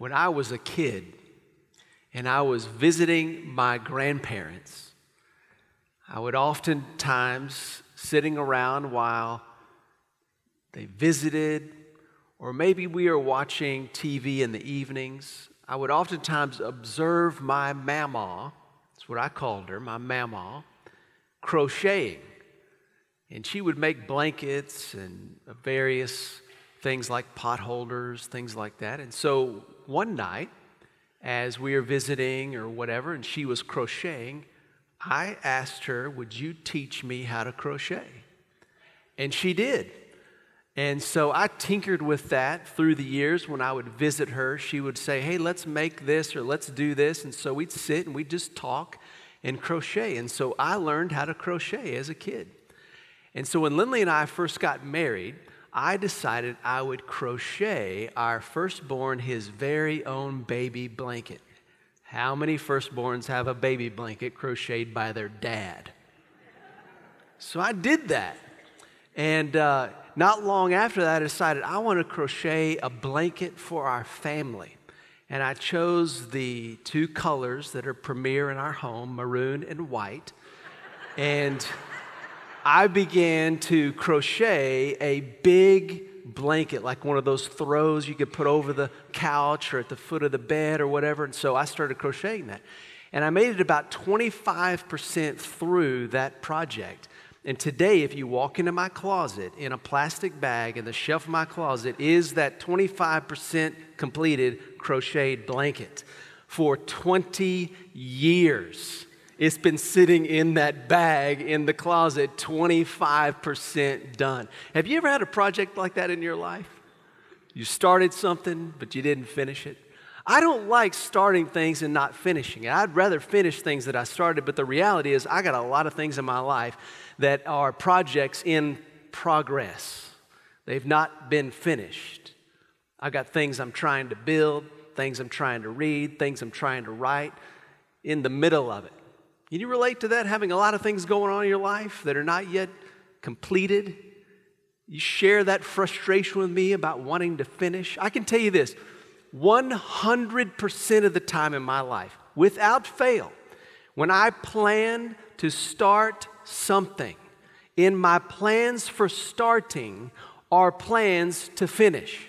when I was a kid and I was visiting my grandparents, I would oftentimes sitting around while they visited, or maybe we were watching TV in the evenings. I would oftentimes observe my mama, that's what I called her, my mama, crocheting. And she would make blankets and various things like potholders, things like that. And so one night, as we were visiting or whatever, and she was crocheting, I asked her, Would you teach me how to crochet? And she did. And so I tinkered with that through the years when I would visit her. She would say, Hey, let's make this or let's do this. And so we'd sit and we'd just talk and crochet. And so I learned how to crochet as a kid. And so when Lindley and I first got married, I decided I would crochet our firstborn his very own baby blanket. How many firstborns have a baby blanket crocheted by their dad? So I did that. And uh, not long after that, I decided I want to crochet a blanket for our family. And I chose the two colors that are premier in our home maroon and white. And I began to crochet a big blanket, like one of those throws you could put over the couch or at the foot of the bed or whatever. And so I started crocheting that. And I made it about 25% through that project. And today, if you walk into my closet in a plastic bag in the shelf of my closet, is that 25% completed crocheted blanket for 20 years. It's been sitting in that bag in the closet, 25% done. Have you ever had a project like that in your life? You started something, but you didn't finish it. I don't like starting things and not finishing it. I'd rather finish things that I started, but the reality is, I got a lot of things in my life that are projects in progress. They've not been finished. I've got things I'm trying to build, things I'm trying to read, things I'm trying to write in the middle of it. Can you relate to that? Having a lot of things going on in your life that are not yet completed? You share that frustration with me about wanting to finish? I can tell you this 100% of the time in my life, without fail, when I plan to start something, in my plans for starting are plans to finish.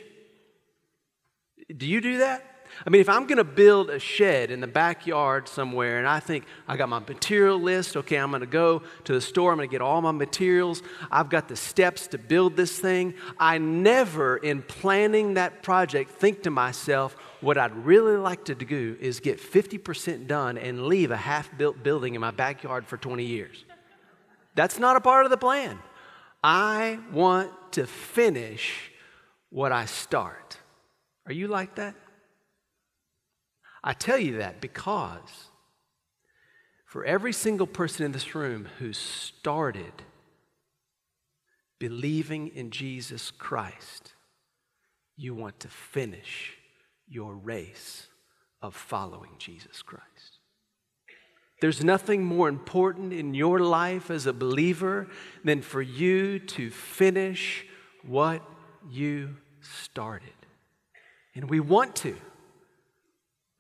Do you do that? I mean, if I'm going to build a shed in the backyard somewhere and I think I got my material list, okay, I'm going to go to the store, I'm going to get all my materials, I've got the steps to build this thing, I never, in planning that project, think to myself, what I'd really like to do is get 50% done and leave a half built building in my backyard for 20 years. That's not a part of the plan. I want to finish what I start. Are you like that? I tell you that because for every single person in this room who started believing in Jesus Christ, you want to finish your race of following Jesus Christ. There's nothing more important in your life as a believer than for you to finish what you started. And we want to.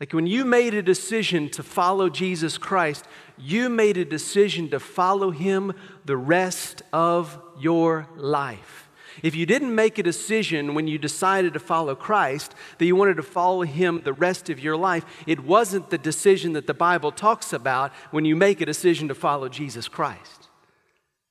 Like when you made a decision to follow Jesus Christ, you made a decision to follow him the rest of your life. If you didn't make a decision when you decided to follow Christ that you wanted to follow him the rest of your life, it wasn't the decision that the Bible talks about when you make a decision to follow Jesus Christ.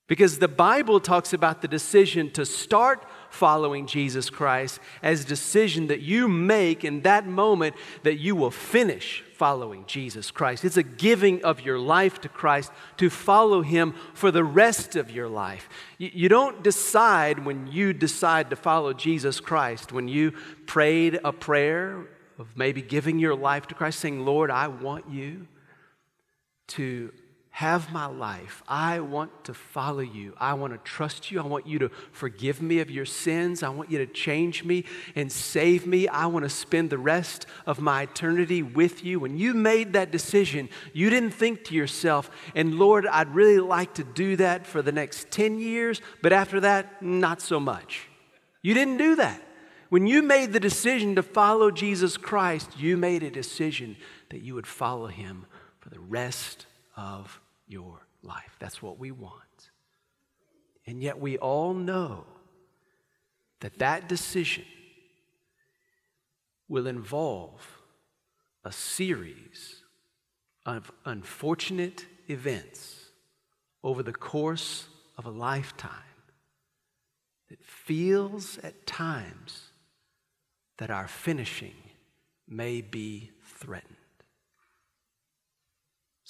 Because the Bible talks about the decision to start following Jesus Christ as a decision that you make in that moment that you will finish following Jesus Christ. It's a giving of your life to Christ to follow Him for the rest of your life. You, don't decide when you decide to follow Jesus Christ, when you prayed a prayer of maybe giving your life to Christ, saying, Lord, I want you to have my life. I want to follow you. I want to trust you. I want you to forgive me of your sins. I want you to change me and save me. I want to spend the rest of my eternity with you. When you made that decision, you didn't think to yourself, and Lord, I'd really like to do that for the next 10 years, but after that, not so much. You didn't do that. When you made the decision to follow Jesus Christ, you made a decision that you would follow him for the rest of your life. That's what we want. And yet we all know that that decision will involve a series of unfortunate events over the course of a lifetime that feels at times that our finishing may be threatened.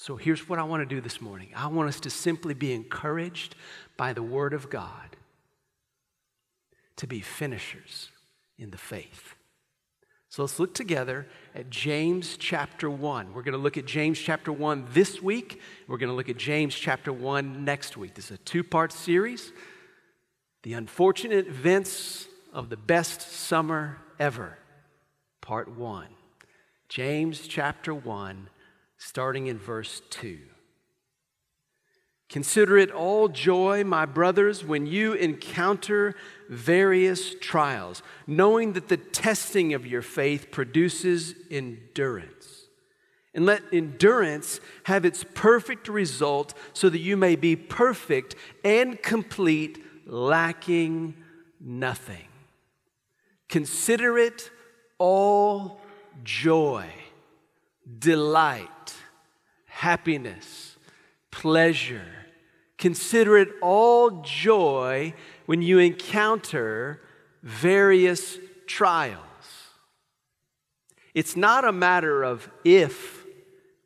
So here's what I want to do this morning I want us to simply be encouraged by the Word of God to be finishers in the faith. So let's look together at James chapter 1. We're going to look at James chapter 1 this week. We're going to look at James chapter 1 next week. This is a two part series The Unfortunate Events of the Best Summer Ever, part 1. James chapter 1 starting in verse 2. Consider it all joy, my brothers, when you encounter various trials, knowing that the testing of your faith produces endurance. And let endurance have its perfect result so that you may be perfect and complete, lacking nothing. Consider it all joy delight, happiness, pleasure. Consider it all joy when you encounter various trials. It's not a matter of if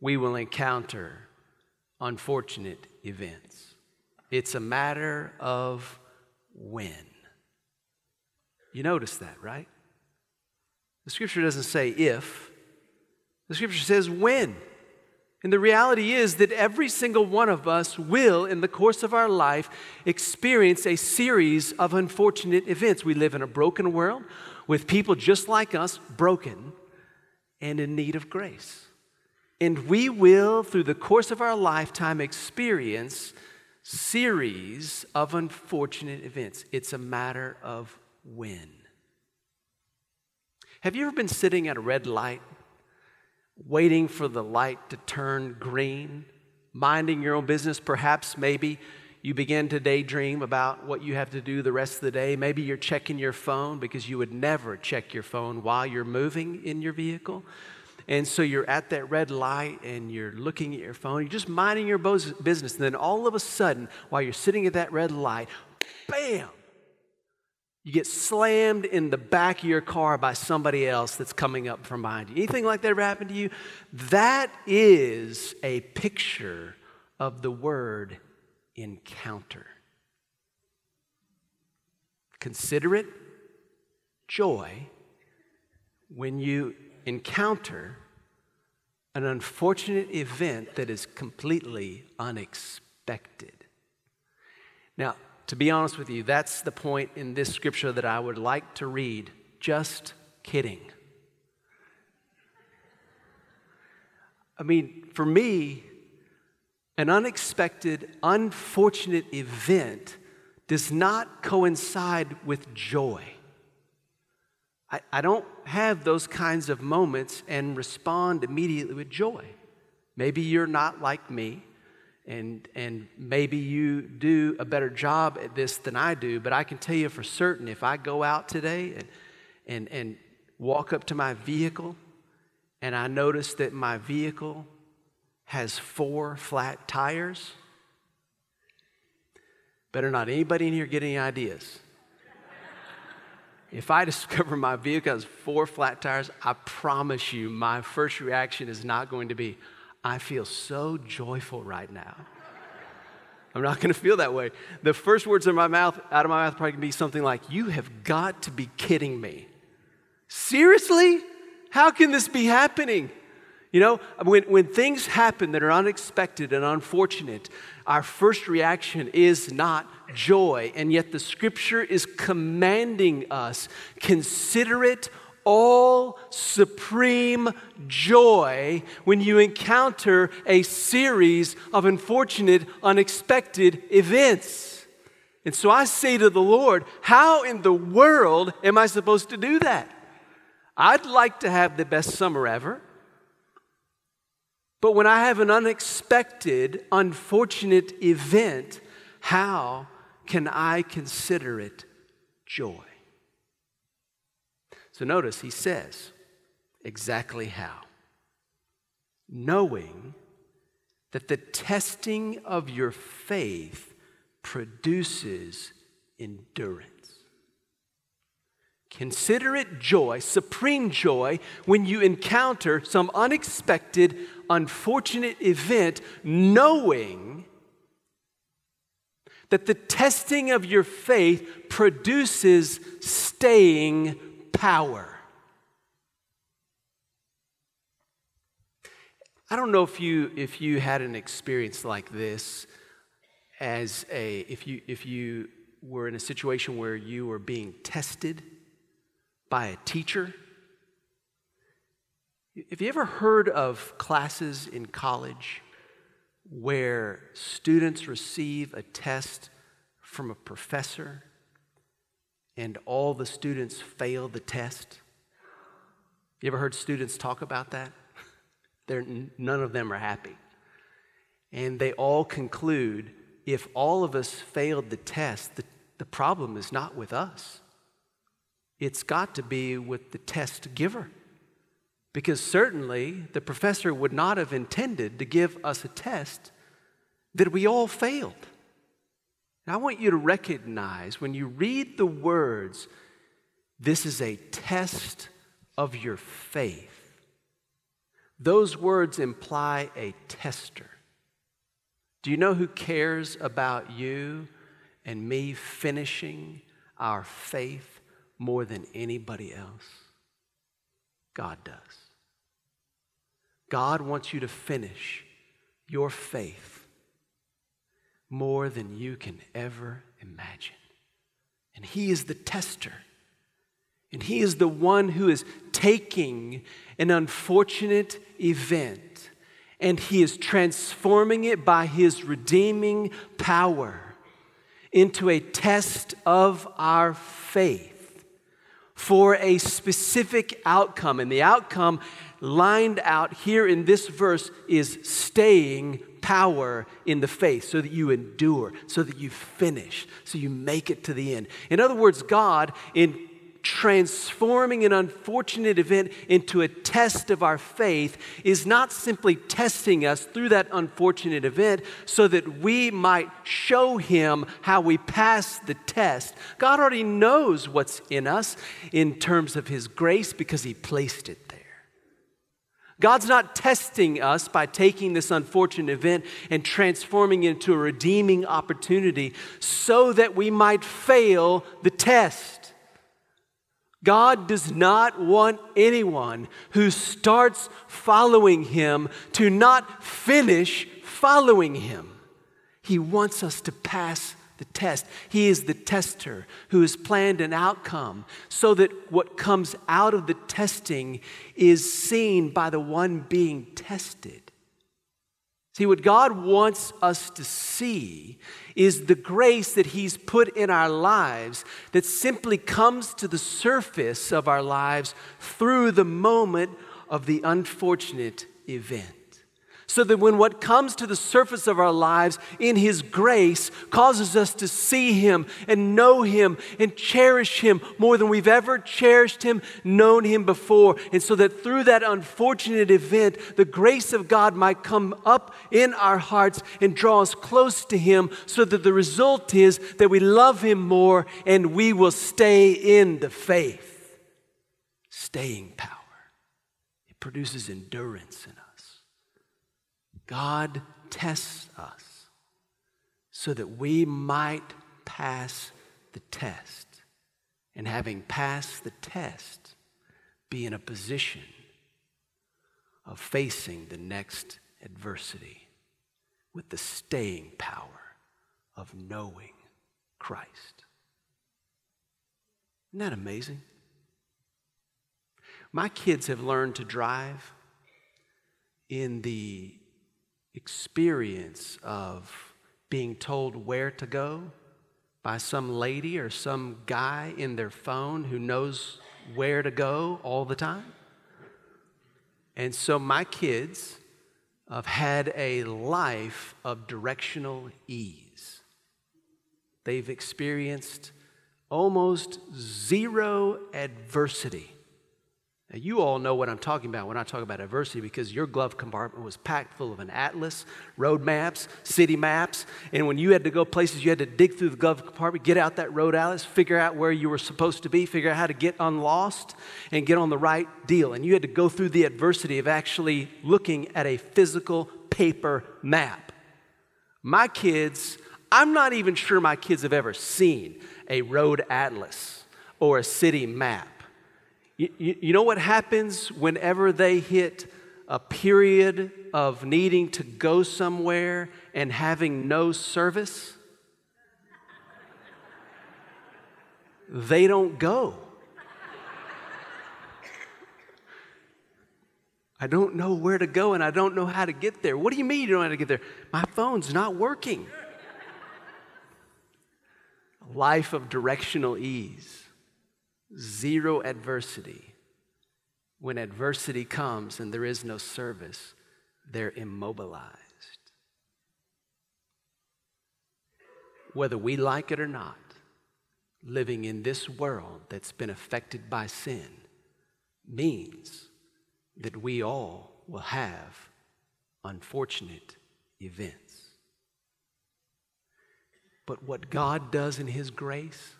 we will encounter unfortunate events, it's a matter of when. You notice that, right? The scripture doesn't say if, the scripture says when. And the reality is that every single one of us will, in the course of our life, experience a series of unfortunate events. We live in a broken world with people just like us, broken and in need of grace. And we will, through the course of our lifetime, experience series of unfortunate events. It's a matter of when. Have you ever been sitting at a red light waiting for the light to turn green, minding your own business. Perhaps, maybe you begin to daydream about what you have to do the rest of the day. Maybe you're checking your phone because you would never check your phone while you're moving in your vehicle. And so you're at that red light and you're looking at your phone, you're just minding your business. And then all of a sudden, while you're sitting at that red light, bam, you get slammed in the back of your car by somebody else that's coming up from behind you. Anything like that ever happened to you? That is a picture of the word encounter. Consider it joy when you encounter an unfortunate event that is completely unexpected. Now, to be honest with you, that's the point in this scripture that I would like to read. Just kidding. I mean, for me, an unexpected, unfortunate event does not coincide with joy. I, I, don't have those kinds of moments and respond immediately with joy. Maybe you're not like me and, and maybe you do a better job at this than I do, but I can tell you for certain if I go out today and, and, and walk up to my vehicle and I notice that my vehicle has four flat tires, better not anybody in here get any ideas. If I discover my vehicle has four flat tires, I promise you my first reaction is not going to be, I feel so joyful right now. I'm not going to feel that way. The first words of my mouth, out of my mouth, probably to be something like, "You have got to be kidding me! Seriously? How can this be happening?" You know, when, when things happen that are unexpected and unfortunate, our first reaction is not joy. And yet the scripture is commanding us consider it all supreme joy when you encounter a series of unfortunate, unexpected events. And so I say to the Lord, How in the world am I supposed to do that? I'd like to have the best summer ever. But when I have an unexpected, unfortunate event, how can I consider it joy? So notice he says exactly how. Knowing that the testing of your faith produces endurance. Consider it joy, supreme joy, when you encounter some unexpected, unfortunate event, knowing that the testing of your faith produces staying power. I don't know if you if you had an experience like this as a if you if you were in a situation where you were being tested by a teacher. Have you ever heard of classes in college where students receive a test from a professor and all the students fail the test? You ever heard students talk about that? They're, none of them are happy. And they all conclude if all of us failed the test, the, the problem is not with us. It's got to be with the test giver. Because certainly the professor would not have intended to give us a test that we all failed. And I want you to recognize when you read the words, this is a test of your faith. Those words imply a tester. Do you know who cares about you and me finishing our faith more than anybody else? God does. God wants you to finish your faith more than you can ever imagine. And He is the tester. And He is the one who is taking an unfortunate event and He is transforming it by His redeeming power into a test of our faith for a specific outcome. And the outcome lined out here in this verse is staying power in the faith so that you endure, so that you finish, so you make it to the end. In other words, God, in transforming an unfortunate event into a test of our faith is not simply testing us through that unfortunate event so that we might show Him how we pass the test. God already knows what's in us in terms of His grace because He placed it there. God's not testing us by taking this unfortunate event and transforming it into a redeeming opportunity so that we might fail the test. God does not want anyone who starts following Him to not finish following Him. He wants us to pass the test. He is the tester who has planned an outcome so that what comes out of the testing is seen by the one being tested. See, what God wants us to see is the grace that He's put in our lives that simply comes to the surface of our lives through the moment of the unfortunate event so that when what comes to the surface of our lives in His grace causes us to see Him and know Him and cherish Him more than we've ever cherished Him, known Him before. And so that through that unfortunate event, the grace of God might come up in our hearts and draw us close to Him so that the result is that we love Him more and we will stay in the faith. Staying power. It produces endurance in us. God tests us so that we might pass the test. And having passed the test, be in a position of facing the next adversity with the staying power of knowing Christ. Isn't that amazing? My kids have learned to drive in the experience of being told where to go by some lady or some guy in their phone who knows where to go all the time. And so my kids have had a life of directional ease. They've experienced almost zero adversity now, you all know what I'm talking about when I talk about adversity because your glove compartment was packed full of an atlas, road maps, city maps, and when you had to go places, you had to dig through the glove compartment, get out that road atlas, figure out where you were supposed to be, figure out how to get unlost and get on the right deal. And you had to go through the adversity of actually looking at a physical paper map. My kids, I'm not even sure my kids have ever seen a road atlas or a city map. You, you, know what happens whenever they hit a period of needing to go somewhere and having no service? They don't go. I don't know where to go and I don't know how to get there. What do you mean you don't know how to get there? My phone's not working. A life of directional ease zero adversity. When adversity comes and there is no service, they're immobilized. Whether we like it or not, living in this world that's been affected by sin means that we all will have unfortunate events. But what God does in His grace,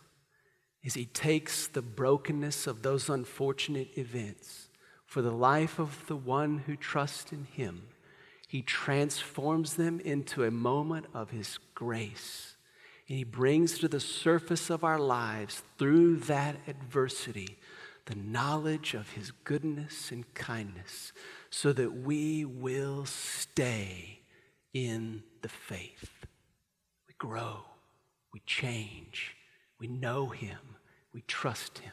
is he takes the brokenness of those unfortunate events for the life of the one who trusts in him. He transforms them into a moment of his grace. And he brings to the surface of our lives through that adversity the knowledge of his goodness and kindness so that we will stay in the faith. We grow, we change, we know him, we trust Him.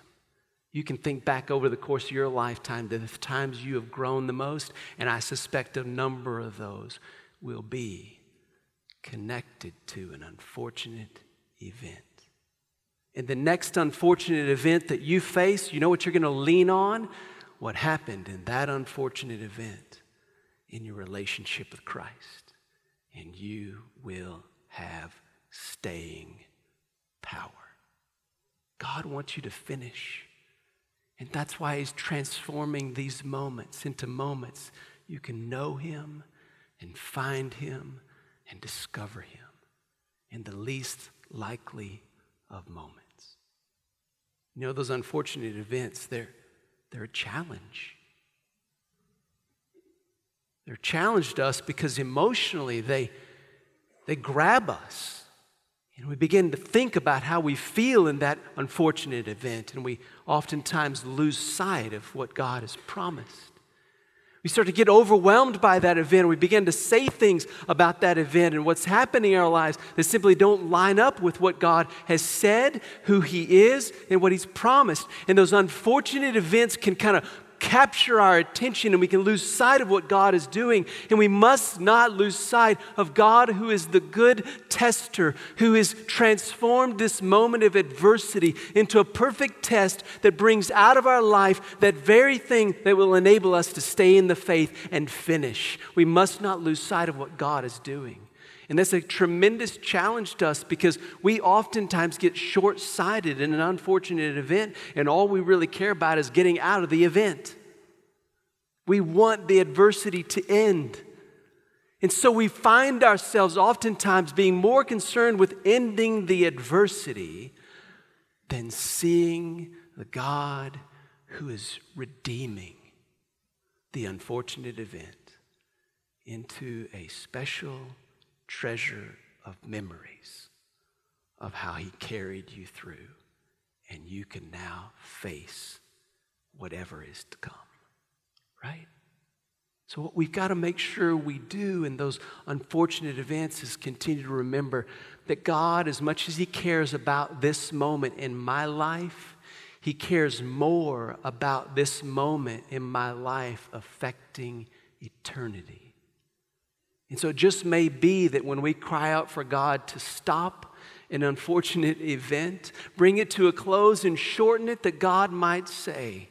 You can think back over the course of your lifetime to the times you have grown the most, and I suspect a number of those will be connected to an unfortunate event. In the next unfortunate event that you face, you know what you're going to lean on? What happened in that unfortunate event in your relationship with Christ. And you will have staying power. God wants you to finish. And that's why He's transforming these moments into moments you can know Him and find Him and discover Him in the least likely of moments. You know, those unfortunate events, they're, they're a challenge. They're challenged us because emotionally they, they grab us. And we begin to think about how we feel in that unfortunate event, and we oftentimes lose sight of what God has promised. We start to get overwhelmed by that event. We begin to say things about that event and what's happening in our lives that simply don't line up with what God has said, who He is, and what He's promised. And those unfortunate events can kind of capture our attention and we can lose sight of what God is doing. And we must not lose sight of God, who is the good tester, who has transformed this moment of adversity into a perfect test that brings out of our life that very thing that will enable us to stay in the faith and finish. We must not lose sight of what God is doing. And that's a tremendous challenge to us because we oftentimes get short sighted in an unfortunate event, and all we really care about is getting out of the event. We want the adversity to end. And so we find ourselves oftentimes being more concerned with ending the adversity than seeing the God who is redeeming the unfortunate event into a special treasure of memories of how he carried you through, and you can now face whatever is to come. Right? So, what we've got to make sure we do in those unfortunate events is continue to remember that God, as much as He cares about this moment in my life, He cares more about this moment in my life affecting eternity. And so it just may be that when we cry out for God to stop an unfortunate event, bring it to a close and shorten it that God might say,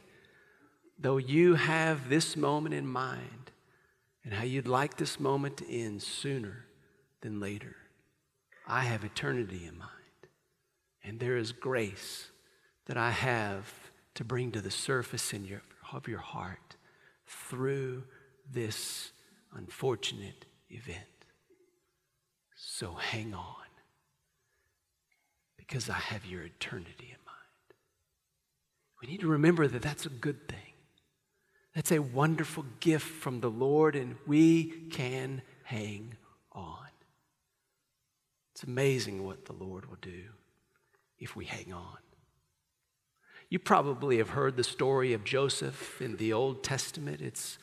though you have this moment in mind and how you'd like this moment to end sooner than later, I have eternity in mind. And there is grace that I have to bring to the surface in your, of your heart through this unfortunate event. So hang on because I have your eternity in mind. We need to remember that that's a good thing. That's a wonderful gift from the Lord, and we can hang on. It's amazing what the Lord will do if we hang on. You probably have heard the story of Joseph in the Old Testament. It's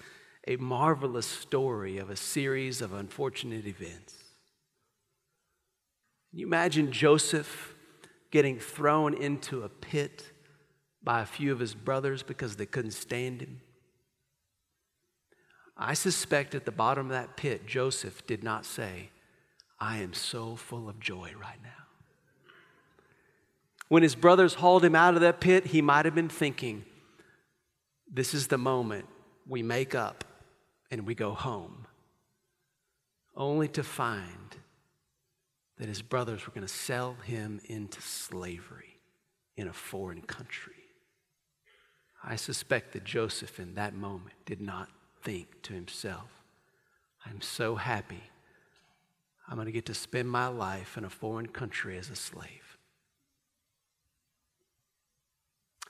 a marvelous story of a series of unfortunate events. Can you imagine Joseph getting thrown into a pit by a few of his brothers because they couldn't stand him? I suspect at the bottom of that pit, Joseph did not say, I am so full of joy right now. When his brothers hauled him out of that pit, he might have been thinking, This is the moment we make up and we go home, only to find that his brothers were going to sell him into slavery in a foreign country. I suspect that Joseph in that moment did not think to himself, I'm so happy I'm going to get to spend my life in a foreign country as a slave.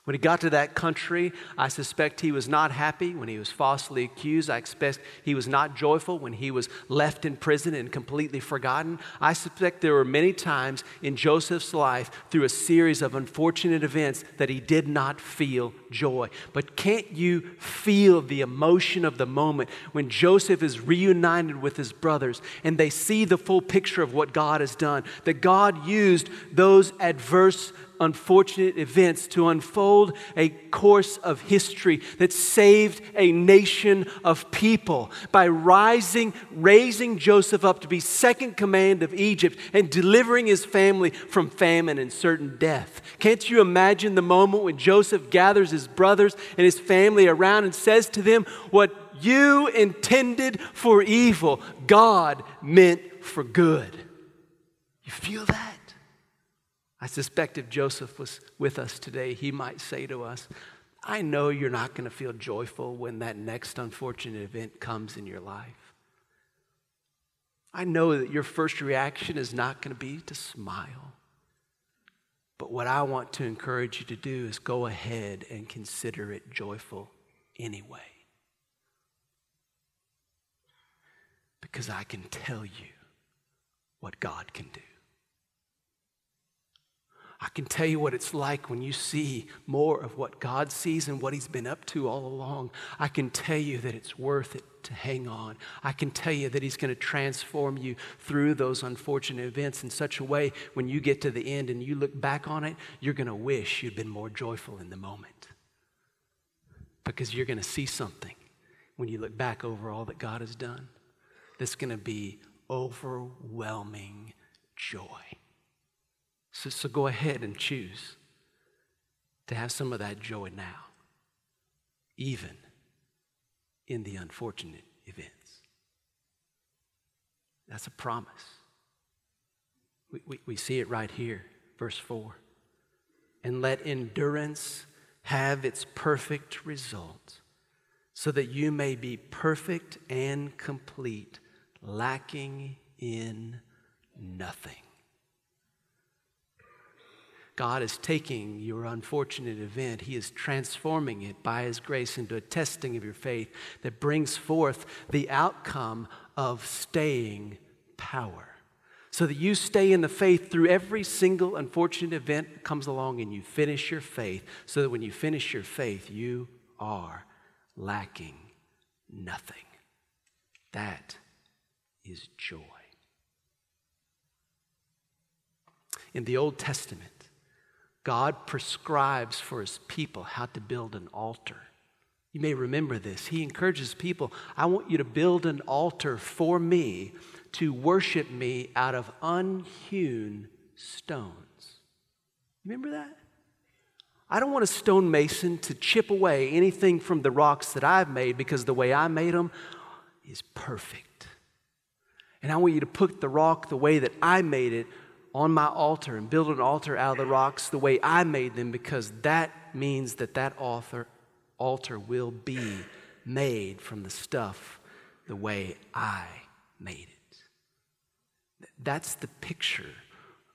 When he got to that country, I suspect he was not happy when he was falsely accused. I expect he was not joyful when he was left in prison and completely forgotten. I suspect there were many times in Joseph's life through a series of unfortunate events that he did not feel joy. But can't you feel the emotion of the moment when Joseph is reunited with his brothers and they see the full picture of what God has done? That God used those adverse unfortunate events to unfold a course of history that saved a nation of people by rising, raising Joseph up to be second command of Egypt and delivering his family from famine and certain death. Can't you imagine the moment when Joseph gathers his brothers and his family around and says to them, What you intended for evil, God meant for good? You feel that? I suspect if Joseph was with us today, he might say to us, I know you're not going to feel joyful when that next unfortunate event comes in your life. I know that your first reaction is not going to be to smile. But what I want to encourage you to do is go ahead and consider it joyful anyway. Because I can tell you what God can do. I can tell you what it's like when you see more of what God sees and what He's been up to all along. I can tell you that it's worth it to hang on. I can tell you that He's going to transform you through those unfortunate events in such a way when you get to the end and you look back on it, you're going to wish you'd been more joyful in the moment. Because you're going to see something when you look back over all that God has done that's going to be overwhelming joy. So, so go ahead and choose to have some of that joy now, even in the unfortunate events. That's a promise. We, we, we see it right here, verse 4. And let endurance have its perfect result, so that you may be perfect and complete, lacking in nothing. God is taking your unfortunate event, He is transforming it by His grace into a testing of your faith that brings forth the outcome of staying power. So that you stay in the faith through every single unfortunate event that comes along and you finish your faith, so that when you finish your faith, you are lacking nothing. That is joy. In the Old Testament, God prescribes for his people how to build an altar. You may remember this. He encourages people I want you to build an altar for me to worship me out of unhewn stones. Remember that? I don't want a stonemason to chip away anything from the rocks that I've made because the way I made them is perfect. And I want you to put the rock the way that I made it on my altar and build an altar out of the rocks the way I made them because that means that that altar, altar will be made from the stuff the way I made it. That's the picture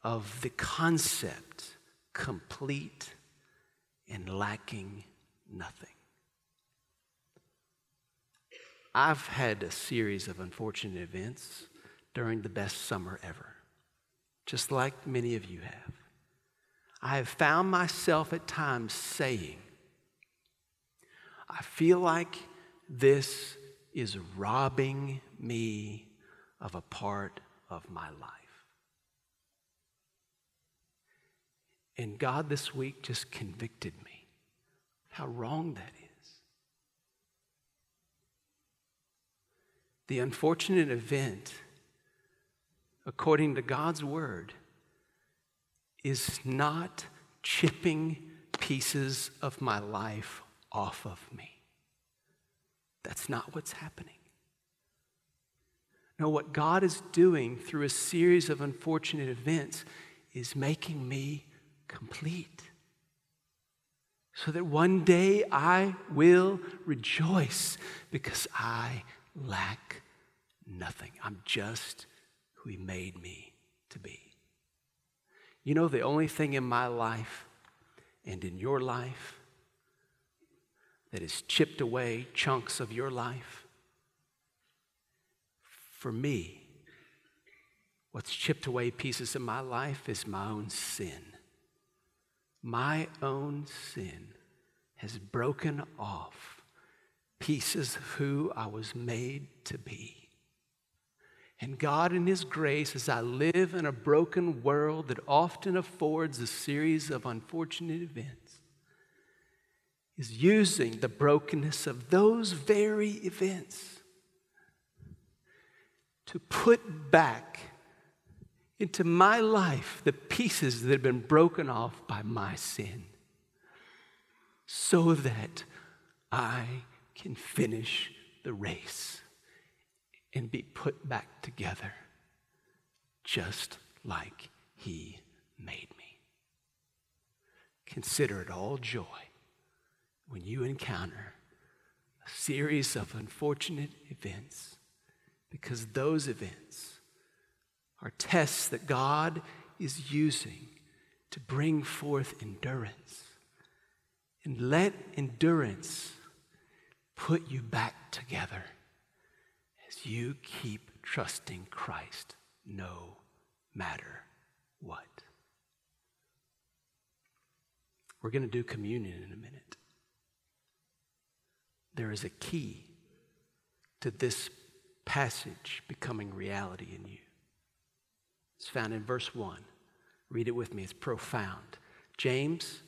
of the concept complete and lacking nothing. I've had a series of unfortunate events during the best summer ever, just like many of you have. I have found myself at times saying, I feel like this is robbing me of a part of my life. And God this week just convicted me how wrong that is. The unfortunate event, according to God's word, is not chipping pieces of my life off of me. That's not what's happening. No, what God is doing through a series of unfortunate events is making me complete. So that one day I will rejoice because I lack nothing. I'm just who He made me to be. You know, the only thing in my life and in your life that has chipped away chunks of your life, for me, what's chipped away pieces of my life is my own sin. My own sin has broken off pieces of who I was made to be. And God, in His grace, as I live in a broken world that often affords a series of unfortunate events, is using the brokenness of those very events to put back into my life the pieces that have been broken off by my sin so that I can finish the race and be put back together just like He made me. Consider it all joy when you encounter a series of unfortunate events because those events are tests that God is using to bring forth endurance. And let endurance put you back together as you keep trusting Christ no matter what. We're going to do communion in a minute. There is a key to this passage becoming reality in you. It's found in verse 1. Read it with me, it's profound. James,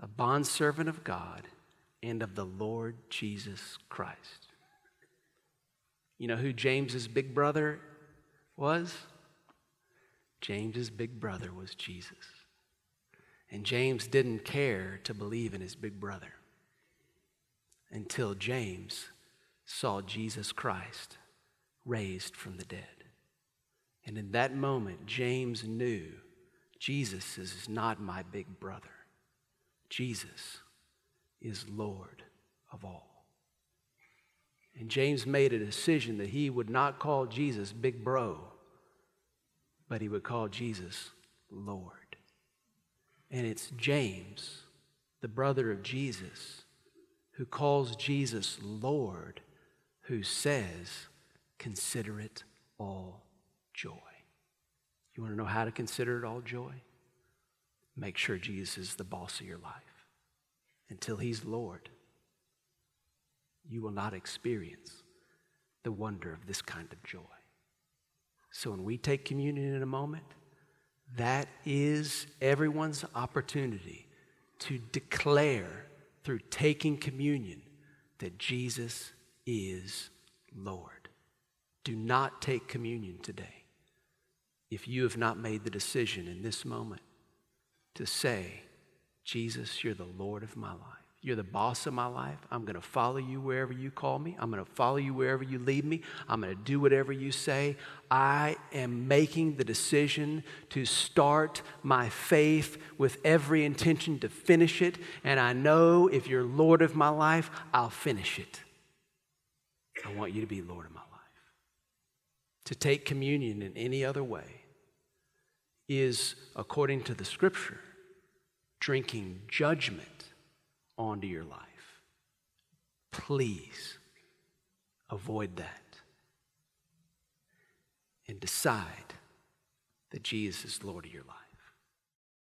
a bondservant of God and of the Lord Jesus Christ. You know who James's big brother was? James's big brother was Jesus. And James didn't care to believe in his big brother until James saw Jesus Christ raised from the dead. And in that moment, James knew Jesus is not my big brother. Jesus is Lord of all. And James made a decision that he would not call Jesus big bro, but he would call Jesus Lord. And it's James, the brother of Jesus, who calls Jesus Lord, who says, Consider it all joy. You want to know how to consider it all joy? Make sure Jesus is the boss of your life. Until He's Lord, you will not experience the wonder of this kind of joy. So when we take communion in a moment, that is everyone's opportunity to declare through taking communion that Jesus is Lord. Do not take communion today if you have not made the decision in this moment to say, Jesus, you're the Lord of my life. You're the boss of my life. I'm going to follow you wherever you call me. I'm going to follow you wherever you lead me. I'm going to do whatever you say. I am making the decision to start my faith with every intention to finish it. And I know if you're Lord of my life, I'll finish it. I want you to be Lord of my life. To take communion in any other way is, according to the scripture, drinking judgment onto your life. Please avoid that and decide that Jesus is Lord of your life.